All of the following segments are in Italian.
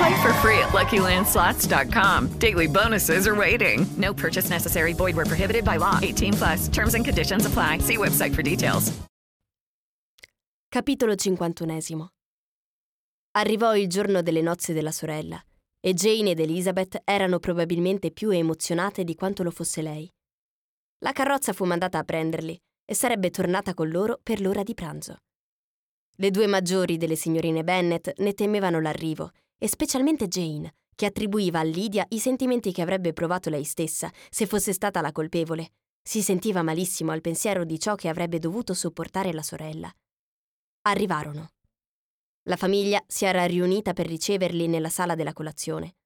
Play for free at LuckyLandSlots.com. Daily bonuses are waiting. No purchase necessary. Void were prohibited by law. 18 plus. Terms and conditions apply. See website for details. Capitolo 51 Arrivò il giorno delle nozze della sorella e Jane ed Elizabeth erano probabilmente più emozionate di quanto lo fosse lei. La carrozza fu mandata a prenderli e sarebbe tornata con loro per l'ora di pranzo. Le due maggiori delle signorine Bennet ne temevano l'arrivo, e specialmente Jane, che attribuiva a Lydia i sentimenti che avrebbe provato lei stessa se fosse stata la colpevole. Si sentiva malissimo al pensiero di ciò che avrebbe dovuto sopportare la sorella. Arrivarono. La famiglia si era riunita per riceverli nella sala della colazione.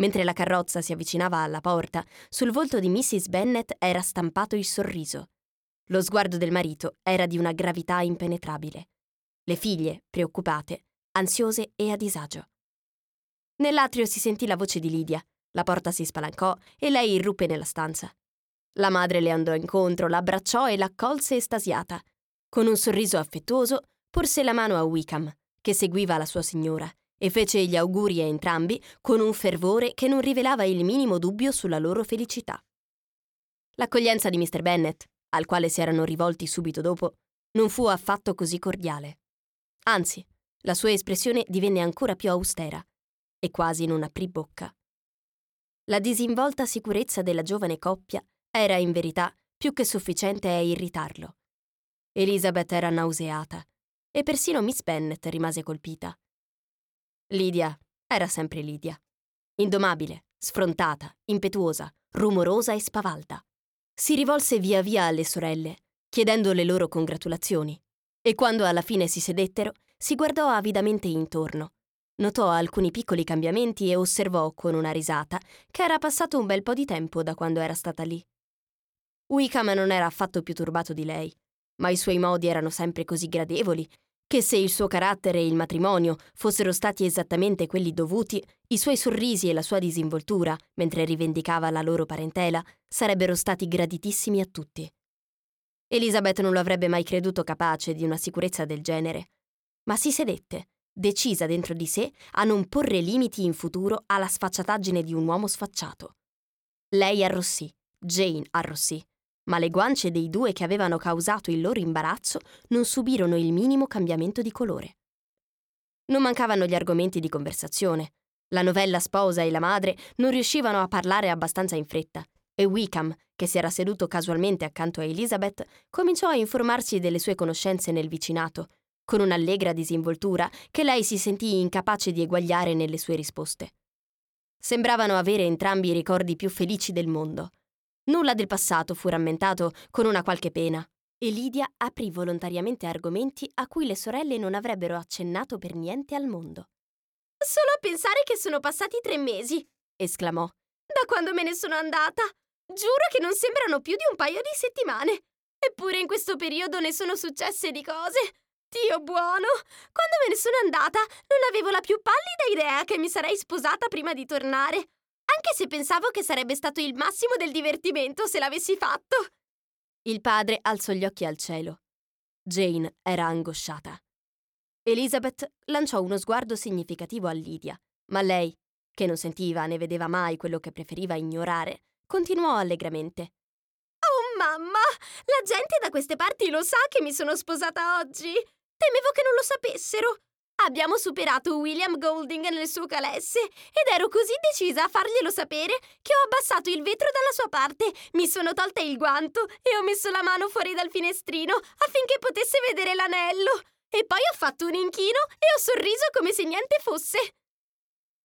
Mentre la carrozza si avvicinava alla porta, sul volto di Mrs. Bennet era stampato il sorriso. Lo sguardo del marito era di una gravità impenetrabile. Le figlie, preoccupate, ansiose e a disagio. Nell'atrio si sentì la voce di Lidia, la porta si spalancò e lei irruppe nella stanza. La madre le andò incontro, la abbracciò e l'accolse estasiata. Con un sorriso affettuoso porse la mano a Wickham, che seguiva la sua signora, e fece gli auguri a entrambi con un fervore che non rivelava il minimo dubbio sulla loro felicità. L'accoglienza di Mr. Bennet, al quale si erano rivolti subito dopo, non fu affatto così cordiale. Anzi, la sua espressione divenne ancora più austera e quasi non aprì bocca. La disinvolta sicurezza della giovane coppia era in verità più che sufficiente a irritarlo. Elizabeth era nauseata e persino Miss Bennet rimase colpita. Lydia era sempre Lydia. Indomabile, sfrontata, impetuosa, rumorosa e spavalda. Si rivolse via via alle sorelle, chiedendo le loro congratulazioni, e quando alla fine si sedettero, si guardò avidamente intorno. Notò alcuni piccoli cambiamenti e osservò con una risata che era passato un bel po' di tempo da quando era stata lì. Wickham non era affatto più turbato di lei, ma i suoi modi erano sempre così gradevoli che se il suo carattere e il matrimonio fossero stati esattamente quelli dovuti, i suoi sorrisi e la sua disinvoltura, mentre rivendicava la loro parentela, sarebbero stati graditissimi a tutti. Elizabeth non lo avrebbe mai creduto capace di una sicurezza del genere, ma si sedette, decisa dentro di sé a non porre limiti in futuro alla sfacciataggine di un uomo sfacciato. Lei arrossì, Jane arrossì, ma le guance dei due che avevano causato il loro imbarazzo non subirono il minimo cambiamento di colore. Non mancavano gli argomenti di conversazione. La novella sposa e la madre non riuscivano a parlare abbastanza in fretta e Wickham, che si era seduto casualmente accanto a Elizabeth, cominciò a informarsi delle sue conoscenze nel vicinato, con un'allegra disinvoltura che lei si sentì incapace di eguagliare nelle sue risposte. Sembravano avere entrambi i ricordi più felici del mondo. Nulla del passato fu rammentato con una qualche pena, e Lydia aprì volontariamente argomenti a cui le sorelle non avrebbero accennato per niente al mondo. Solo a pensare che sono passati tre mesi, esclamò, da quando me ne sono andata. Giuro che non sembrano più di un paio di settimane. Eppure in questo periodo ne sono successe di cose. Dio buono! Quando me ne sono andata non avevo la più pallida idea che mi sarei sposata prima di tornare anche se pensavo che sarebbe stato il massimo del divertimento se l'avessi fatto. Il padre alzò gli occhi al cielo. Jane era angosciata. Elizabeth lanciò uno sguardo significativo a Lydia, ma lei, che non sentiva né vedeva mai quello che preferiva ignorare, continuò allegramente. Oh mamma! La gente da queste parti lo sa che mi sono sposata oggi! Temevo che non lo sapessero! Abbiamo superato William Golding nel suo calesse ed ero così decisa a farglielo sapere che ho abbassato il vetro dalla sua parte, mi sono tolta il guanto e ho messo la mano fuori dal finestrino affinché potesse vedere l'anello. E poi ho fatto un inchino e ho sorriso come se niente fosse.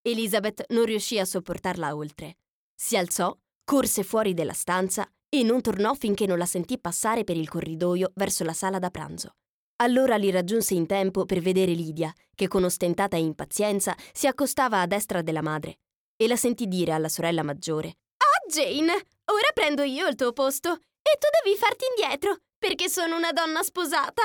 Elizabeth non riuscì a sopportarla oltre. Si alzò, corse fuori della stanza e non tornò finché non la sentì passare per il corridoio verso la sala da pranzo. Allora li raggiunse in tempo per vedere Lydia, che con ostentata impazienza si accostava a destra della madre, e la sentì dire alla sorella maggiore: Ah, Jane, ora prendo io il tuo posto e tu devi farti indietro, perché sono una donna sposata.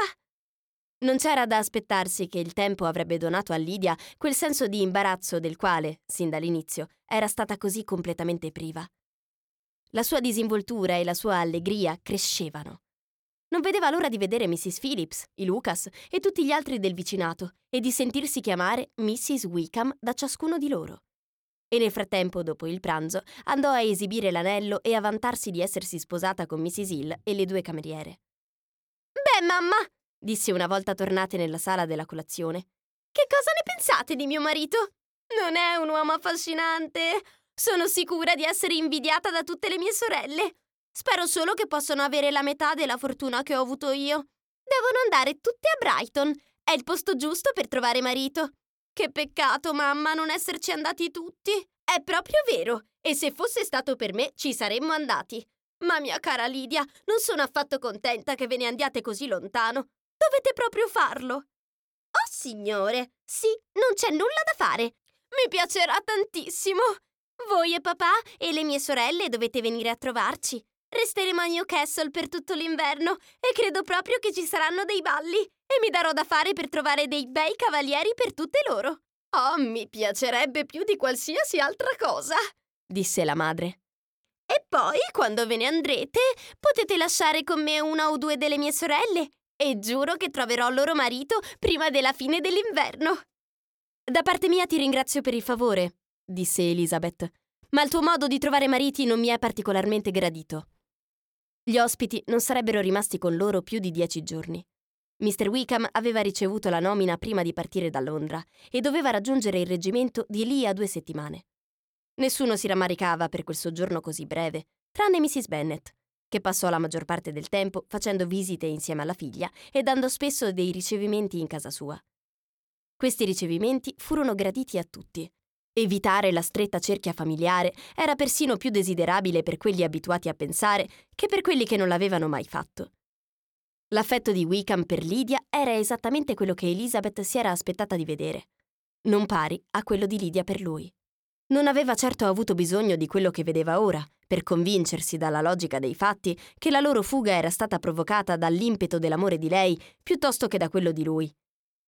Non c'era da aspettarsi che il tempo avrebbe donato a Lydia quel senso di imbarazzo del quale, sin dall'inizio, era stata così completamente priva. La sua disinvoltura e la sua allegria crescevano. Non vedeva l'ora di vedere Mrs. Phillips, i Lucas e tutti gli altri del vicinato e di sentirsi chiamare Mrs. Wickham da ciascuno di loro. E nel frattempo, dopo il pranzo, andò a esibire l'anello e a vantarsi di essersi sposata con Mrs. Hill e le due cameriere. Beh, mamma, disse una volta tornate nella sala della colazione, che cosa ne pensate di mio marito? Non è un uomo affascinante? Sono sicura di essere invidiata da tutte le mie sorelle. Spero solo che possano avere la metà della fortuna che ho avuto io. Devono andare tutte a Brighton. È il posto giusto per trovare marito. Che peccato, mamma, non esserci andati tutti. È proprio vero. E se fosse stato per me, ci saremmo andati. Ma mia cara Lidia, non sono affatto contenta che ve ne andiate così lontano. Dovete proprio farlo. Oh, signore, sì, non c'è nulla da fare. Mi piacerà tantissimo. Voi e papà e le mie sorelle dovete venire a trovarci. Resteremo a Newcastle per tutto l'inverno e credo proprio che ci saranno dei balli e mi darò da fare per trovare dei bei cavalieri per tutte loro. Oh, mi piacerebbe più di qualsiasi altra cosa, disse la madre. E poi, quando ve ne andrete, potete lasciare con me una o due delle mie sorelle e giuro che troverò loro marito prima della fine dell'inverno. Da parte mia ti ringrazio per il favore, disse Elizabeth, ma il tuo modo di trovare mariti non mi è particolarmente gradito. Gli ospiti non sarebbero rimasti con loro più di dieci giorni. Mr. Wickham aveva ricevuto la nomina prima di partire da Londra e doveva raggiungere il reggimento di lì a due settimane. Nessuno si rammaricava per quel soggiorno così breve, tranne Mrs. Bennet, che passò la maggior parte del tempo facendo visite insieme alla figlia e dando spesso dei ricevimenti in casa sua. Questi ricevimenti furono graditi a tutti, Evitare la stretta cerchia familiare era persino più desiderabile per quelli abituati a pensare che per quelli che non l'avevano mai fatto. L'affetto di Wickham per Lydia era esattamente quello che Elizabeth si era aspettata di vedere, non pari a quello di Lydia per lui. Non aveva certo avuto bisogno di quello che vedeva ora per convincersi dalla logica dei fatti che la loro fuga era stata provocata dall'impeto dell'amore di lei piuttosto che da quello di lui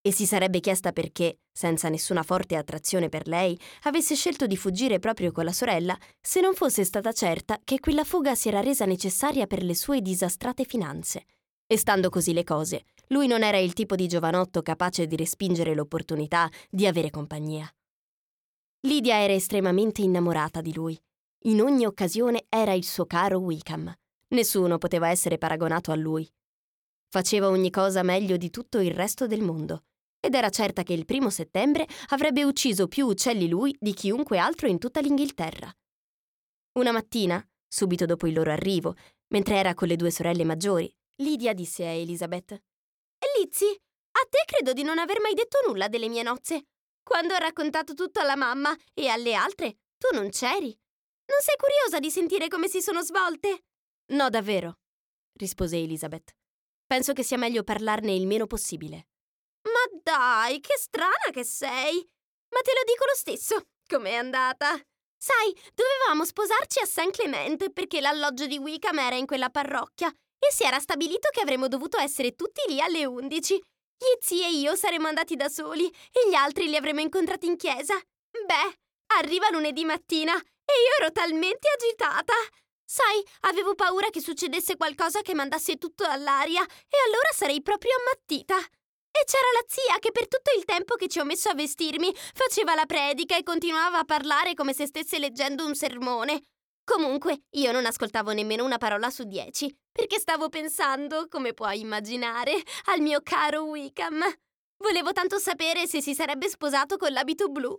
e si sarebbe chiesta perché, senza nessuna forte attrazione per lei, avesse scelto di fuggire proprio con la sorella se non fosse stata certa che quella fuga si era resa necessaria per le sue disastrate finanze. E stando così le cose, lui non era il tipo di giovanotto capace di respingere l'opportunità di avere compagnia. Lydia era estremamente innamorata di lui. In ogni occasione era il suo caro Wickham. Nessuno poteva essere paragonato a lui. Faceva ogni cosa meglio di tutto il resto del mondo ed era certa che il primo settembre avrebbe ucciso più uccelli lui di chiunque altro in tutta l'Inghilterra. Una mattina, subito dopo il loro arrivo, mentre era con le due sorelle maggiori, Lydia disse a Elizabeth: Lizzy, a te credo di non aver mai detto nulla delle mie nozze. Quando ho raccontato tutto alla mamma e alle altre, tu non c'eri. Non sei curiosa di sentire come si sono svolte? No, davvero, rispose Elizabeth. Penso che sia meglio parlarne il meno possibile. Ma dai, che strana che sei! Ma te lo dico lo stesso, com'è andata? Sai, dovevamo sposarci a Saint Clement perché l'alloggio di Wickham era in quella parrocchia e si era stabilito che avremmo dovuto essere tutti lì alle 11. Gli zii e io saremmo andati da soli e gli altri li avremmo incontrati in chiesa. Beh, arriva lunedì mattina e io ero talmente agitata. Sai, avevo paura che succedesse qualcosa che mandasse tutto all'aria e allora sarei proprio ammattita. E c'era la zia che per tutto il tempo che ci ho messo a vestirmi faceva la predica e continuava a parlare come se stesse leggendo un sermone. Comunque, io non ascoltavo nemmeno una parola su dieci, perché stavo pensando, come puoi immaginare, al mio caro Wickham. Volevo tanto sapere se si sarebbe sposato con l'abito blu.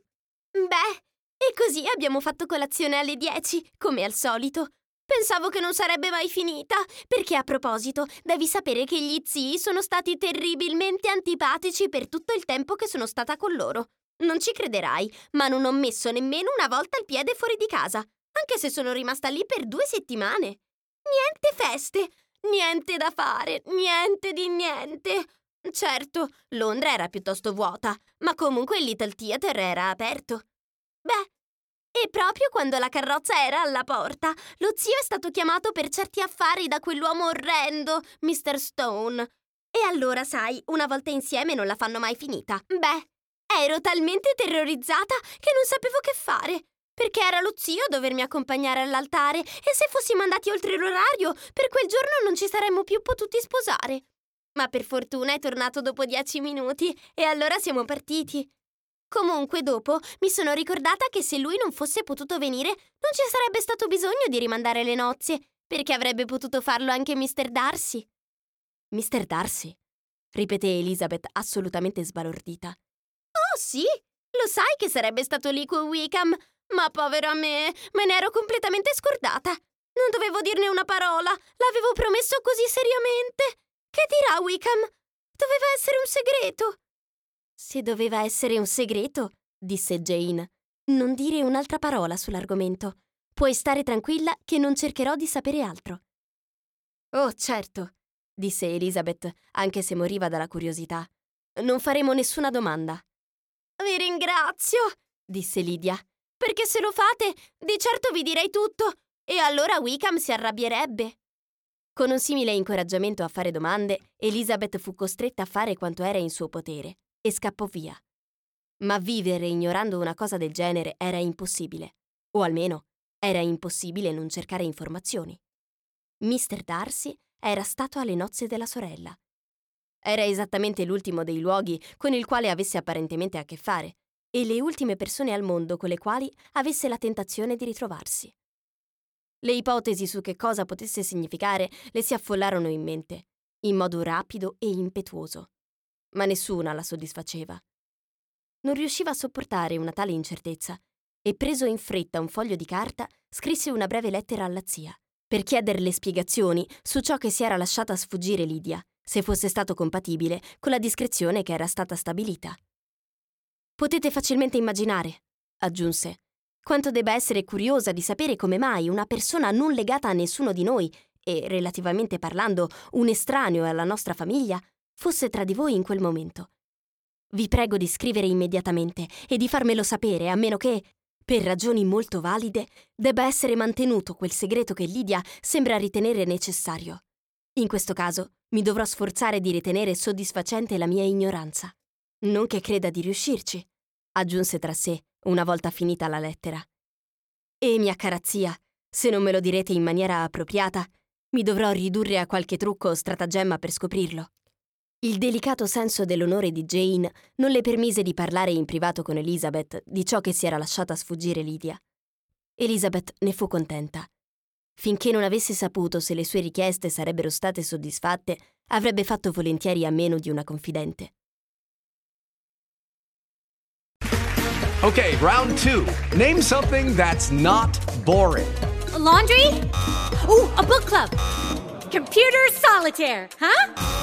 Beh, e così abbiamo fatto colazione alle dieci, come al solito. Pensavo che non sarebbe mai finita, perché a proposito, devi sapere che gli zii sono stati terribilmente antipatici per tutto il tempo che sono stata con loro. Non ci crederai, ma non ho messo nemmeno una volta il piede fuori di casa, anche se sono rimasta lì per due settimane. Niente feste, niente da fare, niente di niente. Certo, Londra era piuttosto vuota, ma comunque il Little Theatre era aperto. Beh, e proprio quando la carrozza era alla porta, lo zio è stato chiamato per certi affari da quell'uomo orrendo, Mr. Stone. E allora, sai, una volta insieme non la fanno mai finita. Beh, ero talmente terrorizzata che non sapevo che fare. Perché era lo zio a dovermi accompagnare all'altare e se fossimo andati oltre l'orario, per quel giorno non ci saremmo più potuti sposare. Ma per fortuna è tornato dopo dieci minuti e allora siamo partiti. Comunque, dopo mi sono ricordata che se lui non fosse potuto venire, non ci sarebbe stato bisogno di rimandare le nozze, perché avrebbe potuto farlo anche Mr. Darcy. Mr. Darcy? ripeté Elizabeth assolutamente sbalordita. Oh sì, lo sai che sarebbe stato lì con Wickham, ma povera me, me ne ero completamente scordata. Non dovevo dirne una parola, l'avevo promesso così seriamente. Che dirà Wickham? Doveva essere un segreto. Se doveva essere un segreto, disse Jane, non dire un'altra parola sull'argomento. Puoi stare tranquilla che non cercherò di sapere altro. Oh, certo, disse Elizabeth, anche se moriva dalla curiosità. Non faremo nessuna domanda. Vi ringrazio, disse Lydia, perché se lo fate, di certo vi direi tutto, e allora Wickham si arrabbierebbe. Con un simile incoraggiamento a fare domande, Elizabeth fu costretta a fare quanto era in suo potere e scappò via. Ma vivere ignorando una cosa del genere era impossibile, o almeno era impossibile non cercare informazioni. Mr. Darcy era stato alle nozze della sorella. Era esattamente l'ultimo dei luoghi con il quale avesse apparentemente a che fare e le ultime persone al mondo con le quali avesse la tentazione di ritrovarsi. Le ipotesi su che cosa potesse significare le si affollarono in mente, in modo rapido e impetuoso ma nessuna la soddisfaceva. Non riusciva a sopportare una tale incertezza e, preso in fretta un foglio di carta, scrisse una breve lettera alla zia per chiederle spiegazioni su ciò che si era lasciata sfuggire Lidia, se fosse stato compatibile con la discrezione che era stata stabilita. Potete facilmente immaginare, aggiunse, quanto debba essere curiosa di sapere come mai una persona non legata a nessuno di noi e, relativamente parlando, un estraneo alla nostra famiglia, fosse tra di voi in quel momento. Vi prego di scrivere immediatamente e di farmelo sapere, a meno che, per ragioni molto valide, debba essere mantenuto quel segreto che Lidia sembra ritenere necessario. In questo caso mi dovrò sforzare di ritenere soddisfacente la mia ignoranza. Non che creda di riuscirci, aggiunse tra sé una volta finita la lettera. E mia cara zia, se non me lo direte in maniera appropriata, mi dovrò ridurre a qualche trucco o stratagemma per scoprirlo. Il delicato senso dell'onore di Jane non le permise di parlare in privato con Elizabeth di ciò che si era lasciata sfuggire Lydia. Elizabeth ne fu contenta. Finché non avesse saputo se le sue richieste sarebbero state soddisfatte, avrebbe fatto volentieri a meno di una confidente. Ok, round two. Name something that's not boring. A laundry? Ooh, a book club. Computer solitaire, huh?